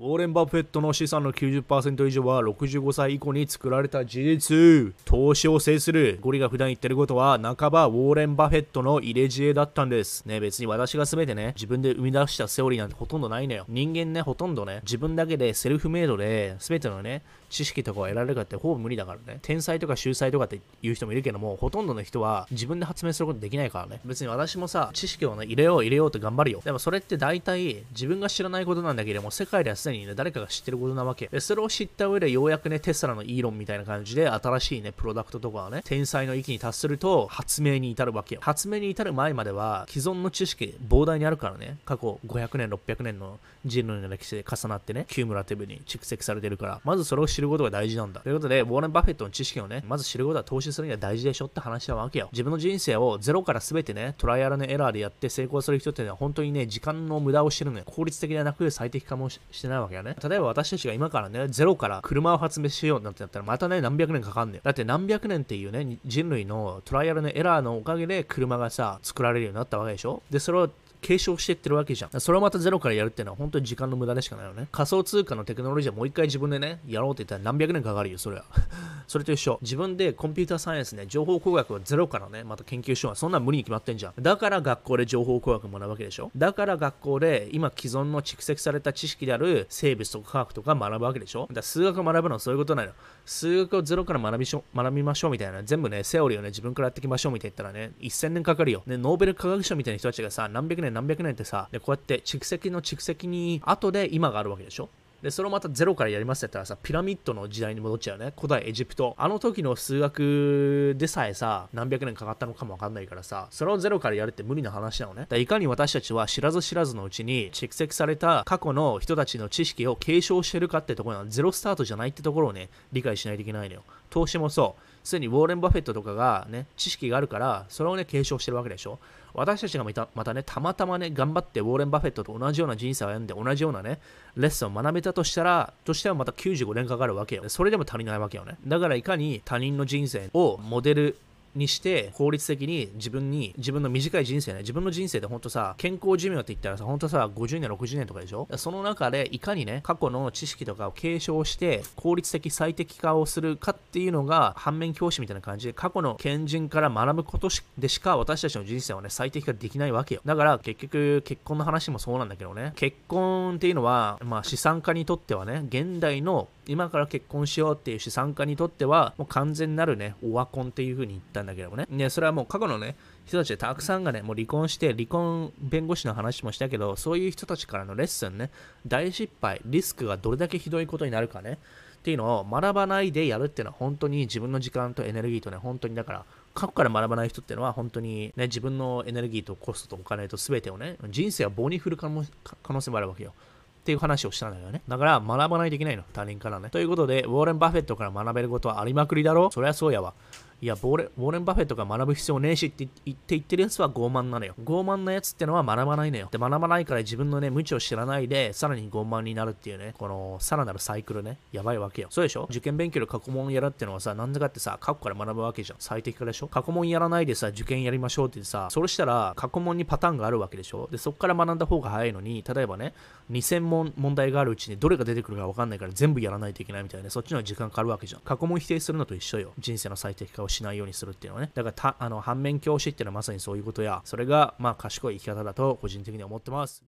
ウォーレン・バフェットの資産の90%以上は65歳以降に作られた事実。投資を制するゴリが普段言ってることは半ばウォーレン・バフェットの入れ知恵だったんです。ね、別に私が全てね、自分で生み出したセオリーなんてほとんどないのよ。人間ね、ほとんどね、自分だけでセルフメイドで全てのね、知識とかを得られるかってほぼ無理だからね。天才とか秀才とかって言う人もいるけども、ほとんどの人は自分で発明することできないからね。別に私もさ、知識をね、入れよう入れようって頑張るよ。でもそれって大体自分が知らないことなんだけども、世界ではすでにね、誰かが知ってることなわけ。で、それを知った上でようやくね、テスラのイーロンみたいな感じで新しいね、プロダクトとかはね、天才の域に達すると発明に至るわけよ。発明に至る前までは既存の知識膨大にあるからね、過去500年、600年の人類の歴史で重なってね、 cumulative に蓄積されてるから、まずそれを知ることが大事なんだ。ということで、ウォーレン・バフェットの知識をね、まず知ることは投資するには大事でしょって話なわけよ。自分の人生をゼロから全てね、トライアルアンドエラーでやって成功する人ってのは本当にね、時間の無駄をしてるのよ。効率的ではなく最適化もしてないわけよね。例えば私たちが今からね、ゼロから車を発明しようなんてなったら、またね、何百年かかんねよ。だって何百年っていうね、人類のトライアルアンドエラーのおかげで車がさ、作られるようになったわけでしょ？で、それを継承していってるわけじゃん。それをまたゼロからやるっていうのは本当に時間の無駄でしかないよね。仮想通貨のテクノロジーはもう一回自分でね、やろうって言ったら何百年かかるよ、それは。それと一緒。自分でコンピューターサイエンスね、情報工学をゼロからね、また研究しよう。そんな無理に決まってんじゃん。だから学校で情報工学学ぶわけでしょ。だから学校で今既存の蓄積された知識である生物とか科学とか学ぶわけでしょ。だから数学を学ぶのはそういうことなの。数学をゼロから学びしょ学びましょうみたいな。全部ね、セオリーをね、自分からやっていきましょうみたいな言ったらね、1000年かかるよ。ね、ノーベル科学賞みたいな人たちがさ、何百年何百年ってさ、でこうやって蓄積の蓄積に後で今があるわけでしょ？で、それをまたゼロからやりますって言ったらさ、ピラミッドの時代に戻っちゃうね。古代エジプト。あの時の数学でさえさ、何百年かかったのかもわかんないからさ、それをゼロからやるって無理な話なのね。だいかに私たちは知らず知らずのうちに蓄積された過去の人たちの知識を継承してるかってところはゼロスタートじゃないってところをね、理解しないといけないのよ。投資もそう。すでにウォーレン・バフェットとかがね、知識があるから、それをね、継承してるわけでしょ。私たちがまたまたね、たまたまね、頑張ってウォーレン・バフェットと同じような人生を歩んで、同じようなね、レッスンを学べたとしたら、としてはまた95年かかるわけよ。それでも足りないわけよね。だからいかに他人の人生をモデルにして効率的に自分に自分の短い人生ね。自分の人生で本当さ健康寿命って言ったらさ本当さ50年60年とかでしょ？その中でいかにね過去の知識とかを継承して効率的最適化をするかっていうのが反面教師みたいな感じで過去の賢人から学ぶことでしか私たちの人生はね最適化できないわけよ。だから結局結婚の話もそうなんだけどね。結婚っていうのはまあ資産家にとってはね現代の今から結婚しようっていう資産家にとってはもう完全なるねオワコンっていう風に言ったんだけどもねねそれはもう過去のね人たちでたくさんがねもう離婚して離婚弁護士の話もしたけどそういう人たちからのレッスンね大失敗リスクがどれだけひどいことになるかねっていうのを学ばないでやるっていうのは本当に自分の時間とエネルギーとね本当にだから過去から学ばない人っていうのは本当にね自分のエネルギーとコストとお金と全てをね人生は棒に振る可能性もあるわけよっていう話をしたんだよね。だから学ばないといけないの、他人からね。ということで、ウォーレン・バフェットから学べることはありまくりだろそりゃそうやわ。いやボレ、ウォーレン・バフェットが学ぶ必要ねえしって言って言ってるやつは傲慢なのよ。傲慢なやつってのは学ばないのよ。で、学ばないから自分のね、無知を知らないで、さらに傲慢になるっていうね、この、さらなるサイクルね、やばいわけよ。そうでしょ？受験勉強で過去問やるってのはさ、なんでかってさ、過去から学ぶわけじゃん。最適化でしょ？過去問やらないでさ、受験やりましょうってさ、それしたら、過去問にパターンがあるわけでしょ？で、そこから学んだ方が早いのに、例えばね、2000問問題があるうちにどれが出てくるかわかんないから全部やらないといけないみたいな、ね、そっちの時間かかるわけじゃん。過去問否定するのと一緒よ。人生の最適化をしないようにするっていうのはね。だからた、あの、反面教師っていうのはまさにそういうことや、それが、まあ、賢い生き方だと個人的には思ってます。